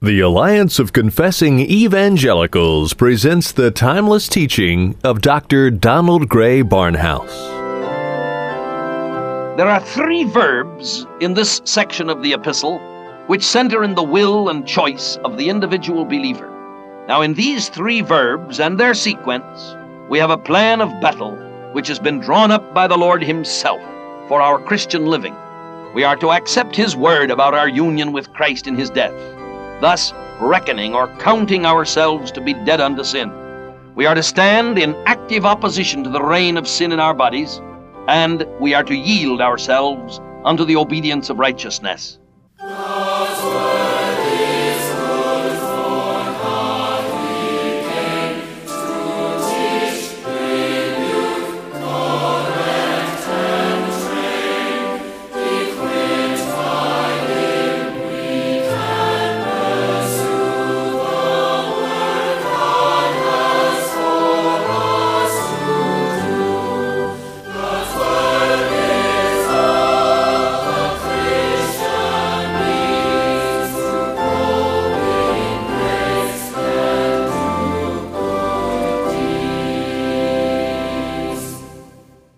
The Alliance of Confessing Evangelicals presents the timeless teaching of Dr. Donald Grey Barnhouse. There are three verbs in this section of the epistle which center in the will and choice of the individual believer. Now, in these three verbs and their sequence, we have a plan of battle which has been drawn up by the Lord Himself for our Christian living. We are to accept His word about our union with Christ in His death thus reckoning or counting ourselves to be dead unto sin. We are to stand in active opposition to the reign of sin in our bodies, and we are to yield ourselves unto the obedience of righteousness.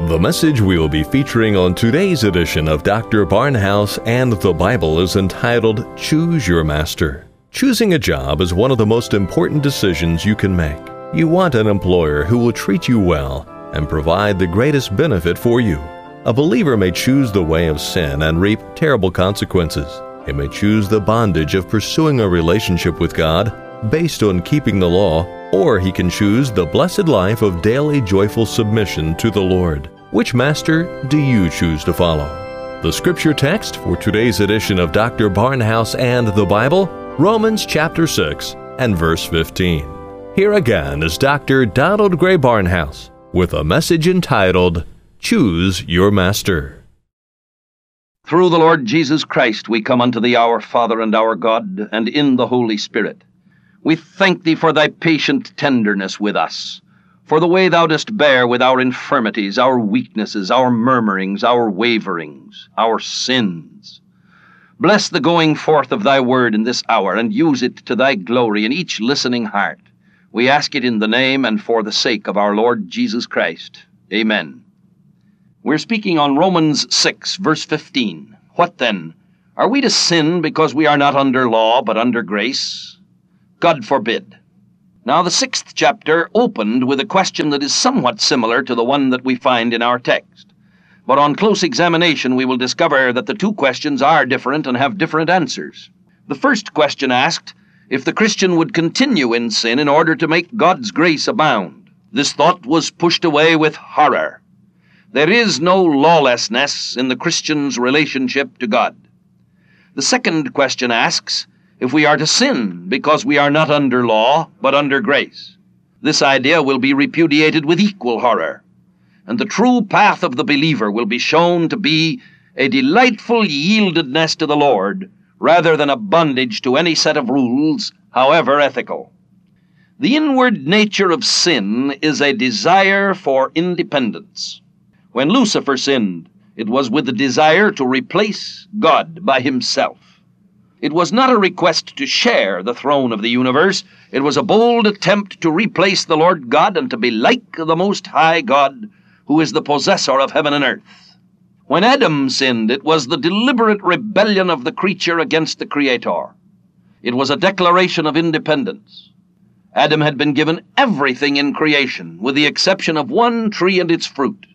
The message we will be featuring on today's edition of Dr. Barnhouse and the Bible is entitled Choose Your Master. Choosing a job is one of the most important decisions you can make. You want an employer who will treat you well and provide the greatest benefit for you. A believer may choose the way of sin and reap terrible consequences. He may choose the bondage of pursuing a relationship with God based on keeping the law or he can choose the blessed life of daily joyful submission to the Lord. Which master do you choose to follow? The scripture text for today's edition of Dr. Barnhouse and the Bible, Romans chapter 6 and verse 15. Here again is Dr. Donald Grey Barnhouse with a message entitled Choose Your Master. Through the Lord Jesus Christ we come unto thee, our Father and our God, and in the Holy Spirit. We thank thee for thy patient tenderness with us, for the way thou dost bear with our infirmities, our weaknesses, our murmurings, our waverings, our sins. Bless the going forth of thy word in this hour, and use it to thy glory in each listening heart. We ask it in the name and for the sake of our Lord Jesus Christ. Amen. We're speaking on Romans 6, verse 15. What then? Are we to sin because we are not under law, but under grace? God forbid. Now, the sixth chapter opened with a question that is somewhat similar to the one that we find in our text. But on close examination, we will discover that the two questions are different and have different answers. The first question asked if the Christian would continue in sin in order to make God's grace abound. This thought was pushed away with horror. There is no lawlessness in the Christian's relationship to God. The second question asks if we are to sin because we are not under law, but under grace. This idea will be repudiated with equal horror, and the true path of the believer will be shown to be a delightful yieldedness to the Lord rather than a bondage to any set of rules, however ethical. The inward nature of sin is a desire for independence. When Lucifer sinned, it was with the desire to replace God by himself. It was not a request to share the throne of the universe. It was a bold attempt to replace the Lord God and to be like the Most High God, who is the possessor of heaven and earth. When Adam sinned, it was the deliberate rebellion of the creature against the Creator. It was a declaration of independence. Adam had been given everything in creation, with the exception of one tree and its fruit.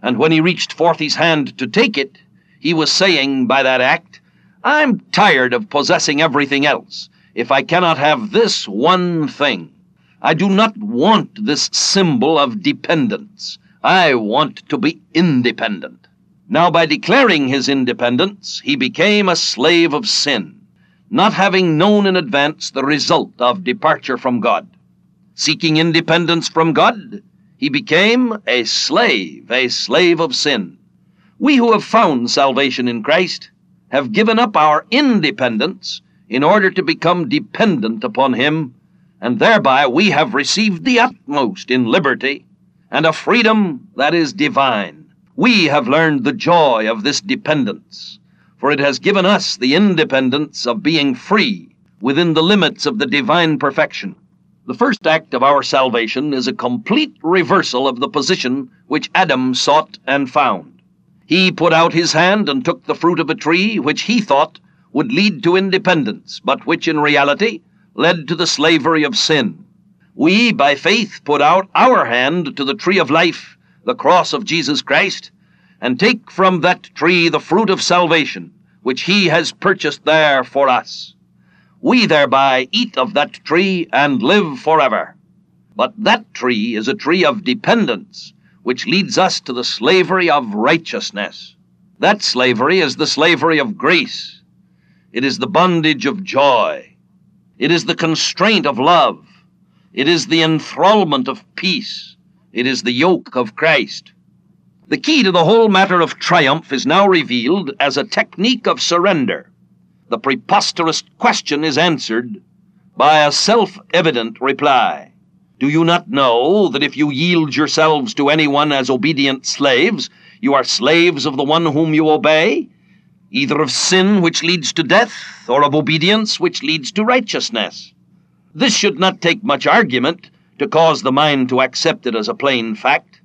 And when he reached forth his hand to take it, he was saying by that act, I'm tired of possessing everything else if I cannot have this one thing. I do not want this symbol of dependence. I want to be independent. Now, by declaring his independence, he became a slave of sin. not having known in advance the result of departure from God. Seeking independence from God, he became a slave, a slave of sin. We who have found salvation in Christ have given up our independence in order to become dependent upon Him, and thereby we have received the utmost in liberty and a freedom that is divine. We have learned the joy of this dependence, for it has given us the independence of being free within the limits of the divine perfection. The first act of our salvation is a complete reversal of the position which Adam sought and found. He put out his hand and took the fruit of a tree which he thought would lead to independence, but which in reality led to the slavery of sin. We, by faith, put out our hand to the tree of life, the cross of Jesus Christ, and take from that tree the fruit of salvation, which he has purchased there for us we thereby eat of that tree and live forever. But that tree is a tree of dependence, which leads us to the slavery of righteousness. That slavery is the slavery of grace. It is the bondage of joy. It is the constraint of love. It is the enthrallment of peace. It is the yoke of Christ. The key to the whole matter of triumph is now revealed as a technique of surrender the preposterous question is answered by a self evident reply. Do you not know that if you yield yourselves to anyone as obedient slaves, you are slaves of the one whom you obey, either of sin which leads to death, or of obedience which leads to righteousness? This should not take much argument to cause the mind to accept it as a plain fact.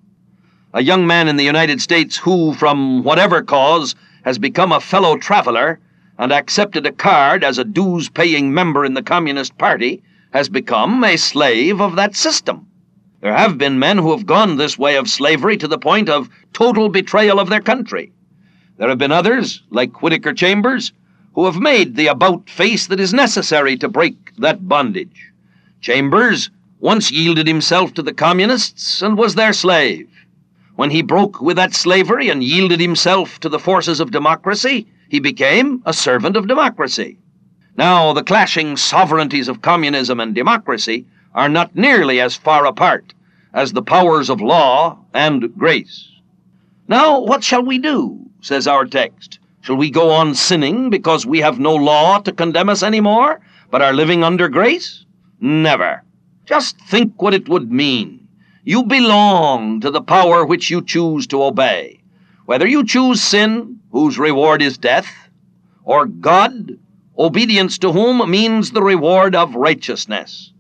A young man in the United States who, from whatever cause, has become a fellow traveler and accepted a card as a dues paying member in the Communist Party has become a slave of that system. There have been men who have gone this way of slavery to the point of total betrayal of their country. There have been others, like Whittaker Chambers, who have made the about face that is necessary to break that bondage. Chambers once yielded himself to the Communists and was their slave. When he broke with that slavery and yielded himself to the forces of democracy, he became a servant of democracy. Now, the clashing sovereignties of communism and democracy are not nearly as far apart as the powers of law and grace. Now, what shall we do? says our text. Shall we go on sinning because we have no law to condemn us any more, but are living under grace? Never. Just think what it would mean. You belong to the power which you choose to obey. Whether you choose sin, whose reward is death, or God, obedience to whom means the reward of righteousness.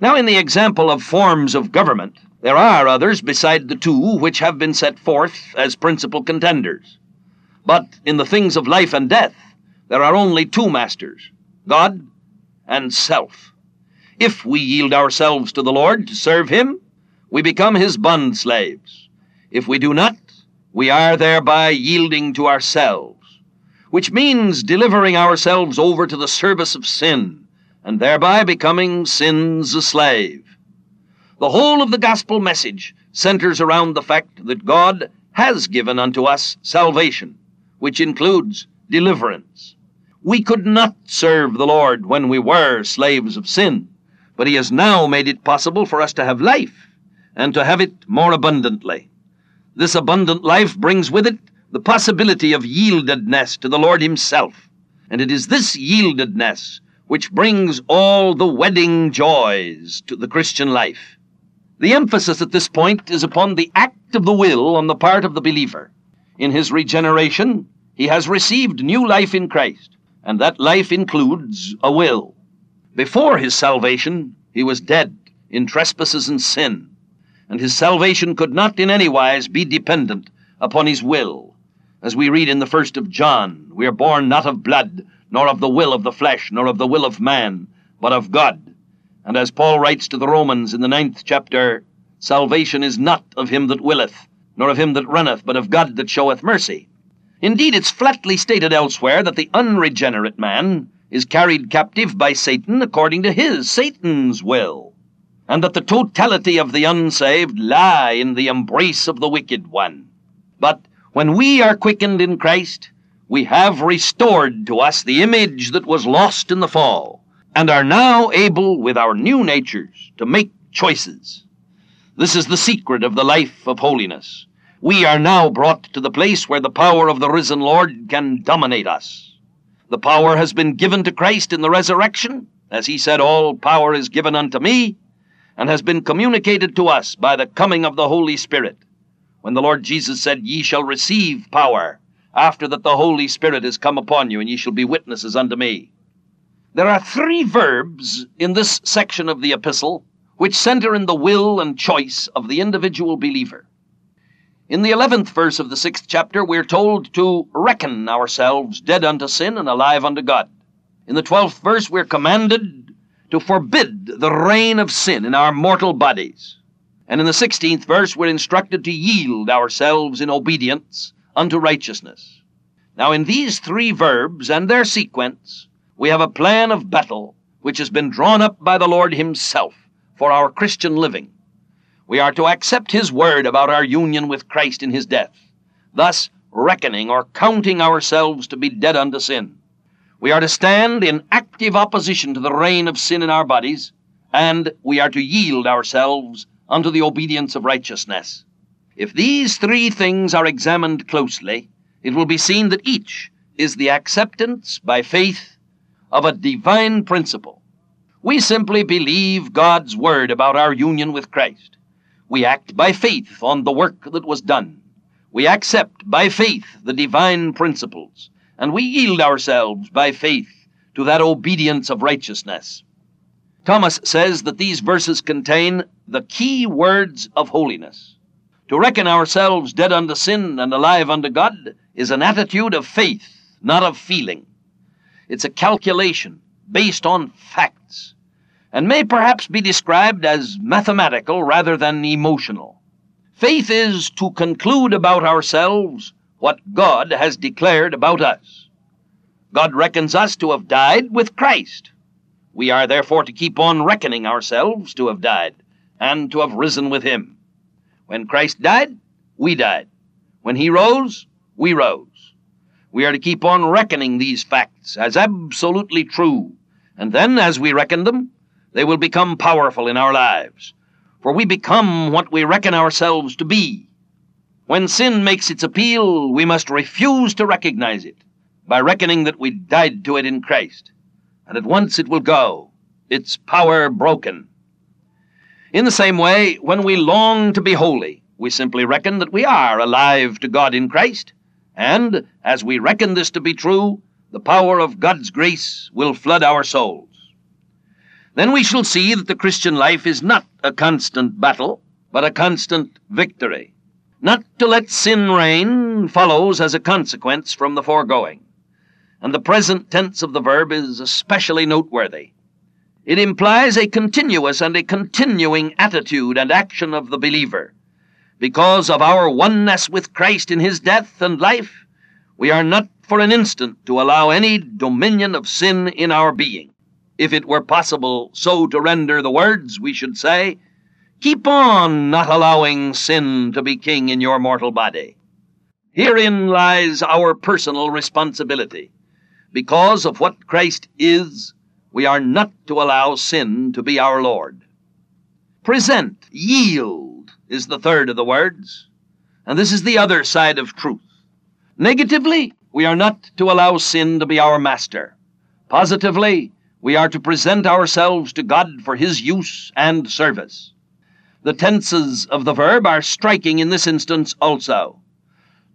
Now, in the example of forms of government, there are others beside the two which have been set forth as principal contenders. But in the things of life and death, there are only two masters God and self. If we yield ourselves to the Lord to serve Him, we become His bond slaves. If we do not, we are thereby yielding to ourselves, which means delivering ourselves over to the service of sin, and thereby becoming sin's slave. The whole of the gospel message centers around the fact that God has given unto us salvation, which includes deliverance. We could not serve the Lord when we were slaves of sin, but He has now made it possible for us to have life, and to have it more abundantly. This abundant life brings with it the possibility of yieldedness to the Lord Himself. And it is this yieldedness which brings all the wedding joys to the Christian life. The emphasis at this point is upon the act of the will on the part of the believer. In his regeneration, he has received new life in Christ, and that life includes a will. Before his salvation, he was dead in trespasses and sin and his salvation could not in any wise be dependent upon his will. As we read in the first of John, we are born not of blood, nor of the will of the flesh, nor of the will of man, but of God. And as Paul writes to the Romans in the ninth chapter, salvation is not of him that willeth, nor of him that runneth, but of God that showeth mercy. Indeed, it's flatly stated elsewhere that the unregenerate man is carried captive by Satan according to his, Satan's will and that the totality of the unsaved lie in the embrace of the wicked one. But when we are quickened in Christ, we have restored to us the image that was lost in the fall, and are now able, with our new natures, to make choices. This is the secret of the life of holiness. We are now brought to the place where the power of the risen Lord can dominate us. The power has been given to Christ in the resurrection, as he said, All power is given unto me, and has been communicated to us by the coming of the Holy Spirit. When the Lord Jesus said, Ye shall receive power after that the Holy Spirit is come upon you, and ye shall be witnesses unto me. There are three verbs in this section of the epistle which center in the will and choice of the individual believer. In the 11th verse of the sixth chapter, we're told to reckon ourselves dead unto sin and alive unto God. In the 12th verse, we're commanded to forbid the reign of sin in our mortal bodies. And in the 16th verse, we're instructed to yield ourselves in obedience unto righteousness. Now, in these three verbs and their sequence, we have a plan of battle which has been drawn up by the Lord Himself for our Christian living. We are to accept His word about our union with Christ in His death, thus reckoning or counting ourselves to be dead unto sin. We are to stand in active opposition to the reign of sin in our bodies, and we are to yield ourselves unto the obedience of righteousness. If these three things are examined closely, it will be seen that each is the acceptance by faith of a divine principle. We simply believe God's word about our union with Christ. We act by faith on the work that was done. We accept by faith the divine principles, and we yield ourselves by faith to that obedience of righteousness. Thomas says that these verses contain the key words of holiness. To reckon ourselves dead unto sin and alive unto God is an attitude of faith, not of feeling. It's a calculation based on facts, and may perhaps be described as mathematical rather than emotional. Faith is to conclude about ourselves what God has declared about us. God reckons us to have died with Christ. We are therefore to keep on reckoning ourselves to have died and to have risen with Him. When Christ died, we died. When he rose, we rose. We are to keep on reckoning these facts as absolutely true, and then, as we reckon them, they will become powerful in our lives, for we become what we reckon ourselves to be. When sin makes its appeal, we must refuse to recognize it by reckoning that we died to it in Christ, and at once it will go, its power broken. In the same way, when we long to be holy, we simply reckon that we are alive to God in Christ, and as we reckon this to be true, the power of God's grace will flood our souls. Then we shall see that the Christian life is not a constant battle, but a constant victory. Not to let sin reign follows as a consequence from the foregoing, and the present tense of the verb is especially noteworthy. It implies a continuous and a continuing attitude and action of the believer. Because of our oneness with Christ in his death and life, we are not for an instant to allow any dominion of sin in our being. If it were possible so to render the words, we should say, Keep on not allowing sin to be king in your mortal body. Herein lies our personal responsibility. Because of what Christ is, we are not to allow sin to be our Lord. Present, yield, is the third of the words, and this is the other side of truth. Negatively, we are not to allow sin to be our master. Positively, we are to present ourselves to God for His use and service. The tenses of the verb are striking in this instance also.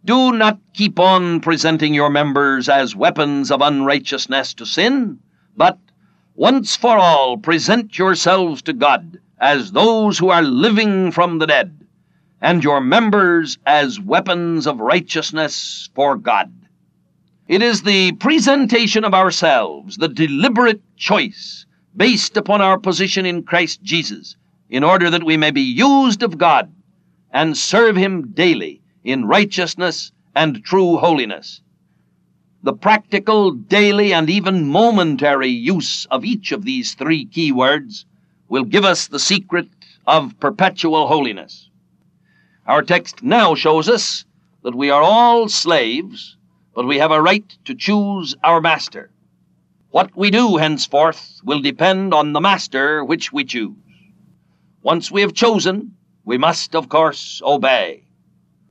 Do not keep on presenting your members as weapons of unrighteousness to sin, but once for all, present yourselves to God as those who are living from the dead, and your members as weapons of righteousness for God. It is the presentation of ourselves, the deliberate choice based upon our position in Christ Jesus, in order that we may be used of God and serve Him daily in righteousness and true holiness the practical, daily, and even momentary use of each of these three key words will give us the secret of perpetual holiness. Our text now shows us that we are all slaves, but we have a right to choose our master. What we do henceforth will depend on the master which we choose. Once we have chosen, we must, of course, obey.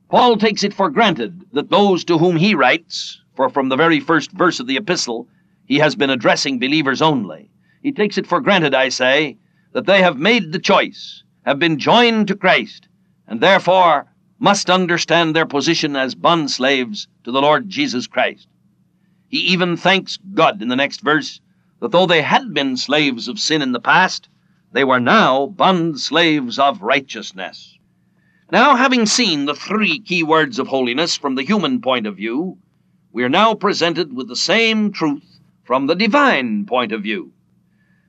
Paul takes it for granted that those to whom he writes, for from the very first verse of the epistle, he has been addressing believers only. He takes it for granted, I say, that they have made the choice, have been joined to Christ, and therefore must understand their position as bond slaves to the Lord Jesus Christ. He even thanks God in the next verse that though they had been slaves of sin in the past, they were now bond slaves of righteousness. Now, having seen the three key words of holiness from the human point of view, we are now presented with the same truth from the divine point of view.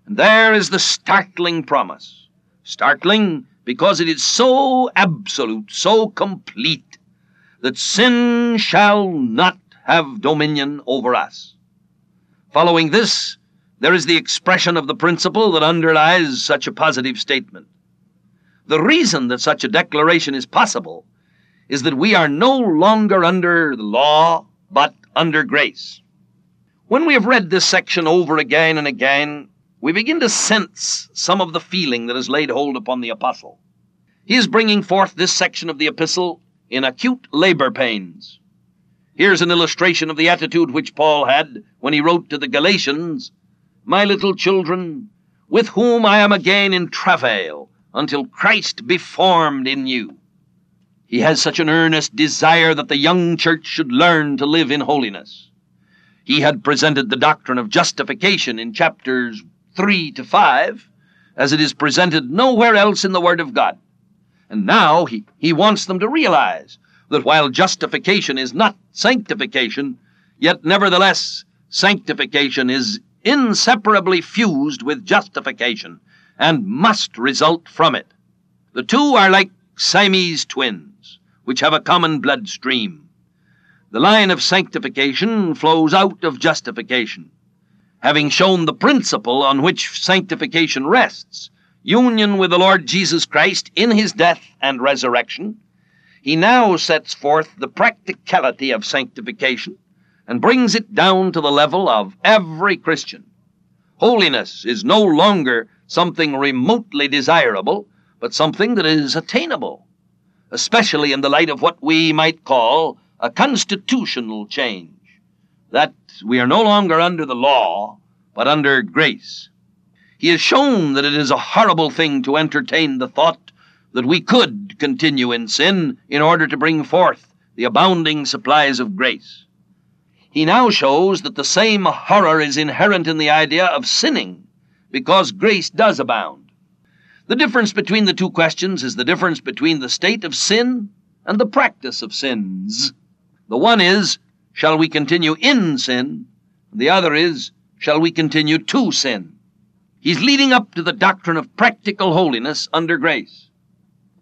And there is the startling promise. Startling because it is so absolute, so complete, that sin shall not have dominion over us. Following this, there is the expression of the principle that underlies such a positive statement. The reason that such a declaration is possible is that we are no longer under the law, but under grace. When we have read this section over again and again, we begin to sense some of the feeling that has laid hold upon the apostle. He is bringing forth this section of the epistle in acute labor pains. Here's an illustration of the attitude which Paul had when he wrote to the Galatians My little children, with whom I am again in travail, until Christ be formed in you. He has such an earnest desire that the young church should learn to live in holiness. He had presented the doctrine of justification in chapters 3 to 5, as it is presented nowhere else in the Word of God. And now he, he wants them to realize that while justification is not sanctification, yet nevertheless sanctification is inseparably fused with justification and must result from it. The two are like Siamese twins, which have a common blood stream. The line of sanctification flows out of justification having shown the principle on which sanctification rests union with the Lord Jesus Christ in his death and resurrection, he now sets forth the practicality of sanctification and brings it down to the level of every Christian. Holiness is no longer something remotely desirable, but something that is attainable, especially in the light of what we might call a constitutional change that we are no longer under the law, but under grace. He has shown that it is a horrible thing to entertain the thought that we could continue in sin in order to bring forth the abounding supplies of grace. He now shows that the same horror is inherent in the idea of sinning, because grace does abound. The difference between the two questions is the difference between the state of sin and the practice of sins. The one is, Shall we continue in sin? The other is, shall we continue to sin? He's leading up to the doctrine of practical holiness under grace.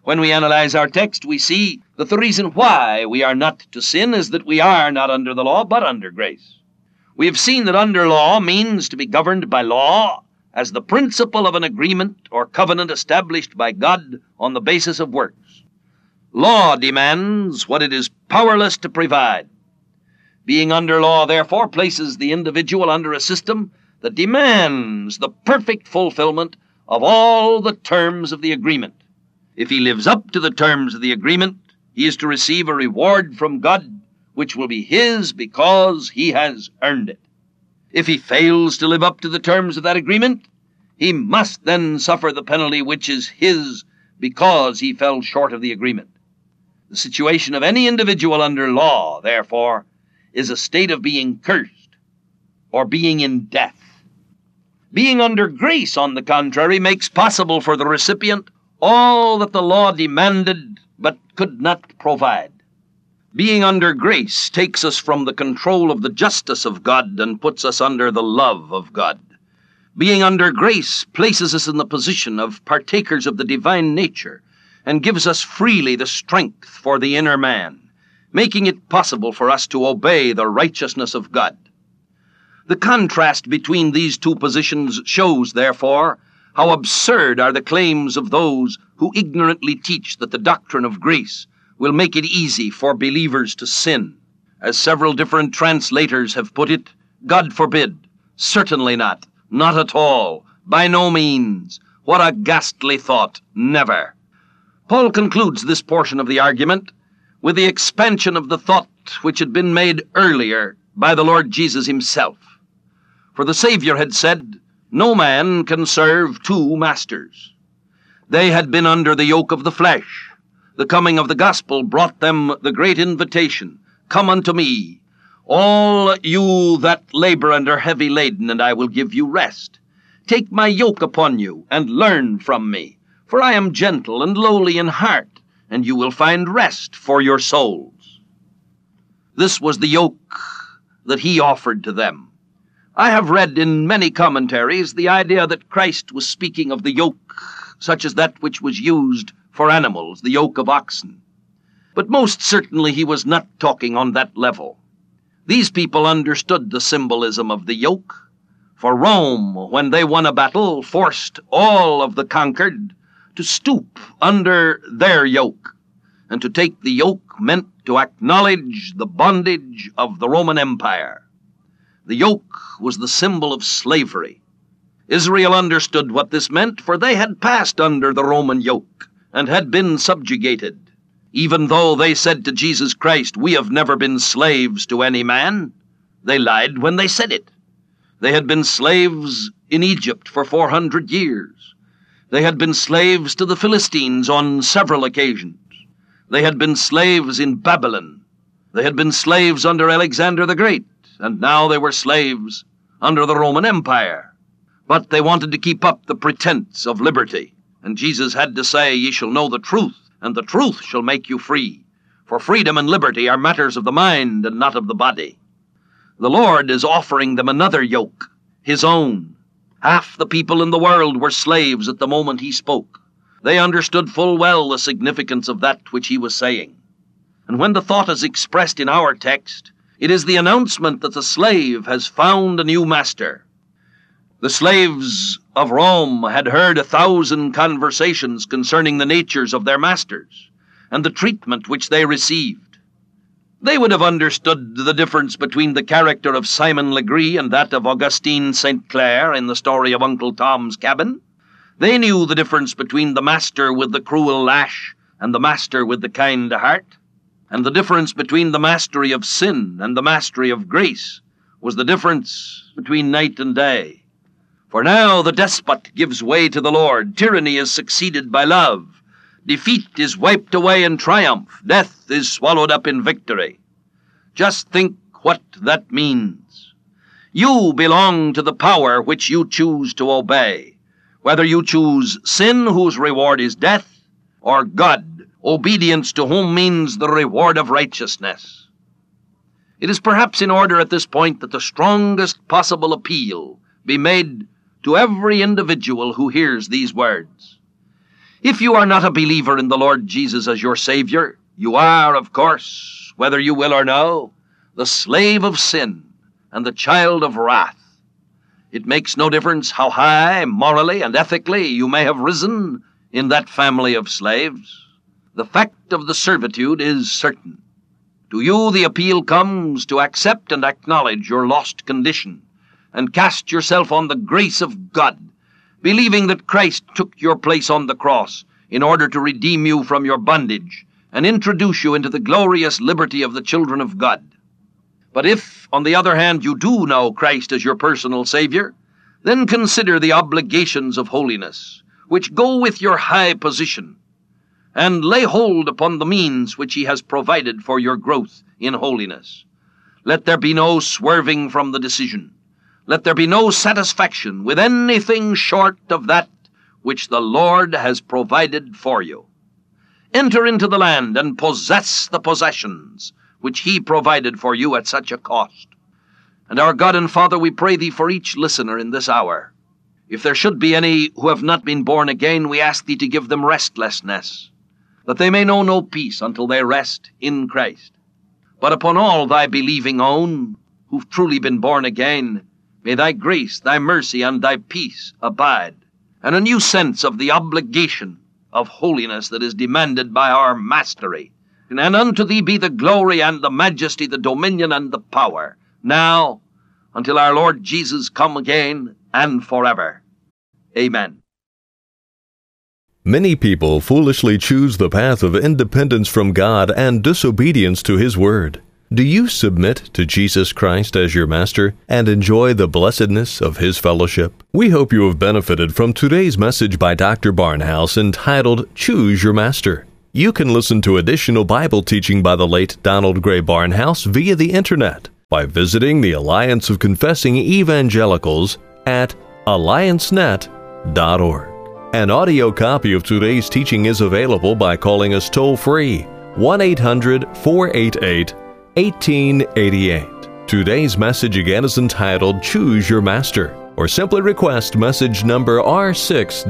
When we analyze our text, we see that the reason why we are not to sin is that we are not under the law, but under grace. We have seen that under law means to be governed by law as the principle of an agreement or covenant established by God on the basis of works. Law demands what it is powerless to provide. Being under law, therefore, places the individual under a system that demands the perfect fulfillment of all the terms of the agreement. If he lives up to the terms of the agreement, he is to receive a reward from God which will be his because he has earned it. If he fails to live up to the terms of that agreement, he must then suffer the penalty which is his because he fell short of the agreement. The situation of any individual under law, therefore, is a state of being cursed or being in death. Being under grace, on the contrary, makes possible for the recipient all that the law demanded but could not provide. Being under grace takes us from the control of the justice of God and puts us under the love of God. Being under grace places us in the position of partakers of the divine nature and gives us freely the strength for the inner man making it possible for us to obey the righteousness of God. The contrast between these two positions shows, therefore, how absurd are the claims of those who ignorantly teach that the doctrine of grace will make it easy for believers to sin. As several different translators have put it, God forbid. Certainly not. Not at all. By no means. What a ghastly thought. Never. Paul concludes this portion of the argument with the expansion of the thought which had been made earlier by the Lord Jesus himself. For the Savior had said, No man can serve two masters. They had been under the yoke of the flesh. The coming of the gospel brought them the great invitation Come unto me, all you that labor and are heavy laden, and I will give you rest. Take my yoke upon you, and learn from me, for I am gentle and lowly in heart, and you will find rest for your souls. This was the yoke that he offered to them. I have read in many commentaries the idea that Christ was speaking of the yoke such as that which was used for animals, the yoke of oxen. But most certainly he was not talking on that level. These people understood the symbolism of the yoke, for Rome, when they won a battle, forced all of the conquered to stoop under their yoke. And to take the yoke meant to acknowledge the bondage of the Roman Empire. The yoke was the symbol of slavery. Israel understood what this meant, for they had passed under the Roman yoke and had been subjugated. Even though they said to Jesus Christ, We have never been slaves to any man, they lied when they said it. They had been slaves in Egypt for 400 years. They had been slaves to the Philistines on several occasions. They had been slaves in Babylon. They had been slaves under Alexander the Great, and now they were slaves under the Roman Empire. But they wanted to keep up the pretense of liberty. And Jesus had to say, Ye shall know the truth, and the truth shall make you free. For freedom and liberty are matters of the mind and not of the body. The Lord is offering them another yoke, His own. Half the people in the world were slaves at the moment He spoke. They understood full well the significance of that which He was saying. And when the thought is expressed in our text, it is the announcement that the slave has found a new master the slaves of Rome had heard a thousand conversations concerning the natures of their masters and the treatment which they received. They would have understood the difference between the character of Simon Legree and that of Augustine St. Clare in the story of Uncle Tom's Cabin. They knew the difference between the master with the cruel lash and the master with the kind heart. And the difference between the mastery of sin and the mastery of grace was the difference between night and day. For now the despot gives way to the Lord, tyranny is succeeded by love, defeat is wiped away in triumph, death is swallowed up in victory. Just think what that means. You belong to the power which you choose to obey, whether you choose sin, whose reward is death, or God, obedience to whom means the reward of righteousness. It is perhaps in order at this point that the strongest possible appeal be made to every individual who hears these words. If you are not a believer in the Lord Jesus as your Savior, you are, of course, whether you will or no, the slave of sin and the child of wrath. It makes no difference how high, morally and ethically, you may have risen in that family of slaves. The fact of the servitude is certain. To you, the appeal comes to accept and acknowledge your lost condition and cast yourself on the grace of God, believing that Christ took your place on the cross in order to redeem you from your bondage and introduce you into the glorious liberty of the children of God. But if, on the other hand, you do know Christ as your personal Savior, then consider the obligations of holiness, which go with your high position, and lay hold upon the means which He has provided for your growth in holiness. Let there be no swerving from the decision let there be no satisfaction with anything short of that which the Lord has provided for you. Enter into the land and possess the possessions which He provided for you at such a cost. And our God and Father, we pray Thee for each listener in this hour. If there should be any who have not been born again, we ask Thee to give them restlessness, that they may know no peace until they rest in Christ. But upon all Thy believing own, who've truly been born again, May thy grace, thy mercy, and thy peace abide, and a new sense of the obligation of holiness that is demanded by our mastery And unto thee be the glory and the majesty, the dominion and the power, now until our Lord Jesus come again and forever. Amen. Many people foolishly choose the path of independence from God and disobedience to His Word. Do you submit to Jesus Christ as your Master and enjoy the blessedness of His fellowship? We hope you have benefited from today's message by Dr. Barnhouse entitled Choose Your Master. You can listen to additional Bible teaching by the late Donald Grey Barnhouse via the Internet by visiting the Alliance of Confessing Evangelicals at alliancenet.org. An audio copy of today's teaching is available by calling us toll free 1 800 488 1888. Today's message again is entitled Choose Your Master, or simply request message number R6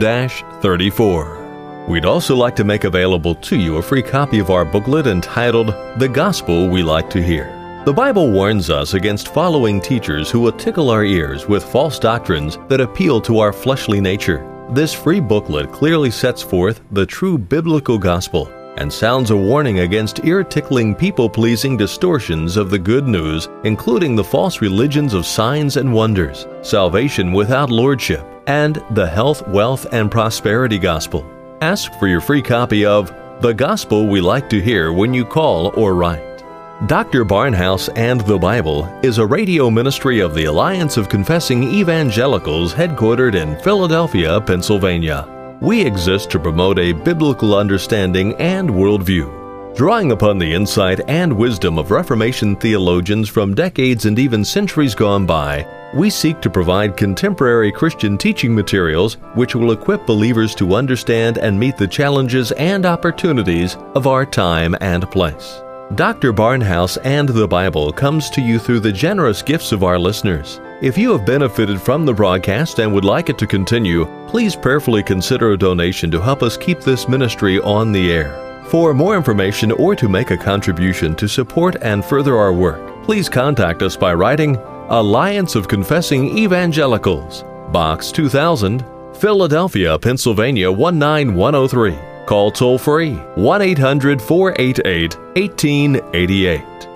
34. We'd also like to make available to you a free copy of our booklet entitled The Gospel We Like to Hear. The Bible warns us against following teachers who will tickle our ears with false doctrines that appeal to our fleshly nature. This free booklet clearly sets forth the true biblical gospel and sounds a warning against ear tickling, people pleasing distortions of the good news, including the false religions of signs and wonders, salvation without lordship, and the health, wealth, and prosperity gospel. Ask for your free copy of The Gospel We Like to Hear when you call or write. Dr. Barnhouse and the Bible is a radio ministry of the Alliance of Confessing Evangelicals headquartered in Philadelphia, Pennsylvania. We exist to promote a biblical understanding and worldview. Drawing upon the insight and wisdom of Reformation theologians from decades and even centuries gone by, we seek to provide contemporary Christian teaching materials which will equip believers to understand and meet the challenges and opportunities of our time and place. Dr. Barnhouse and the Bible comes to you through the generous gifts of our listeners. If you have benefited from the broadcast and would like it to continue, please prayerfully consider a donation to help us keep this ministry on the air. For more information or to make a contribution to support and further our work, please contact us by writing Alliance of Confessing Evangelicals, Box 2000, Philadelphia, Pennsylvania 19103. Call toll free 1 800 488 1888